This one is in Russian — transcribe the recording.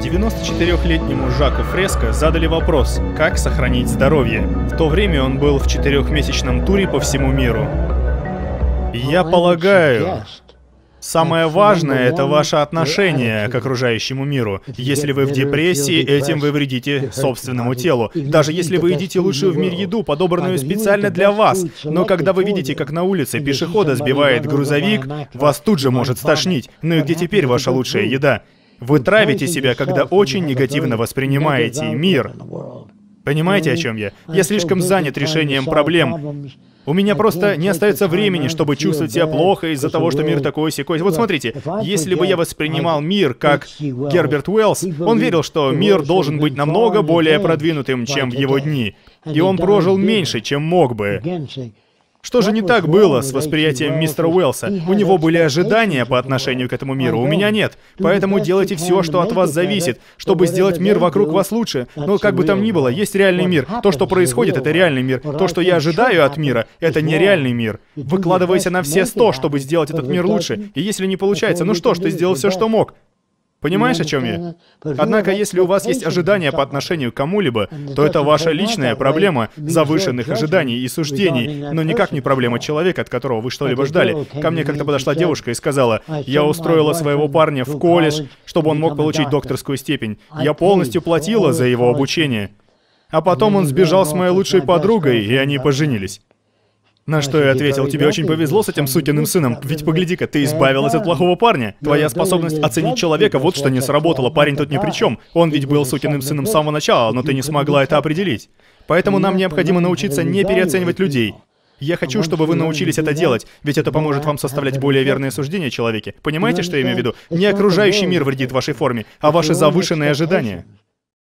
94-летнему Жаку Фреско задали вопрос, как сохранить здоровье. В то время он был в четырехмесячном туре по всему миру. Я полагаю, Самое важное — это ваше отношение к окружающему миру. Если вы в депрессии, этим вы вредите собственному телу. Даже если вы едите лучшую в мире еду, подобранную специально для вас, но когда вы видите, как на улице пешехода сбивает грузовик, вас тут же может стошнить. Ну и где теперь ваша лучшая еда? Вы травите себя, когда очень негативно воспринимаете мир. Понимаете, о чем я? Я слишком занят решением проблем. У меня просто не остается времени, чтобы чувствовать себя плохо из-за того, что мир такой секой. Вот смотрите, если бы я воспринимал мир как Герберт Уэллс, он верил, что мир должен быть намного более продвинутым, чем в его дни. И он прожил меньше, чем мог бы. Что же не так было с восприятием мистера Уэллса? У него были ожидания по отношению к этому миру, у меня нет. Поэтому делайте все, что от вас зависит, чтобы сделать мир вокруг вас лучше. Но как бы там ни было, есть реальный мир. То, что происходит, это реальный мир. То, что я ожидаю от мира, это нереальный мир. Выкладывайся на все сто, чтобы сделать этот мир лучше. И если не получается, ну что ж, ты сделал все, что мог. Понимаешь, о чем я? Однако, если у вас есть ожидания по отношению к кому-либо, то это ваша личная проблема завышенных ожиданий и суждений, но никак не проблема человека, от которого вы что-либо ждали. Ко мне как-то подошла девушка и сказала, «Я устроила своего парня в колледж, чтобы он мог получить докторскую степень. Я полностью платила за его обучение». А потом он сбежал с моей лучшей подругой, и они поженились. На что я ответил, тебе очень повезло с этим сукиным сыном, ведь погляди-ка, ты избавилась от плохого парня. Твоя способность оценить человека, вот что не сработало, парень тут ни при чем. Он ведь был сукиным сыном с самого начала, но ты не смогла это определить. Поэтому нам необходимо научиться не переоценивать людей. Я хочу, чтобы вы научились это делать, ведь это поможет вам составлять более верные суждения о человеке. Понимаете, что я имею в виду? Не окружающий мир вредит вашей форме, а ваши завышенные ожидания.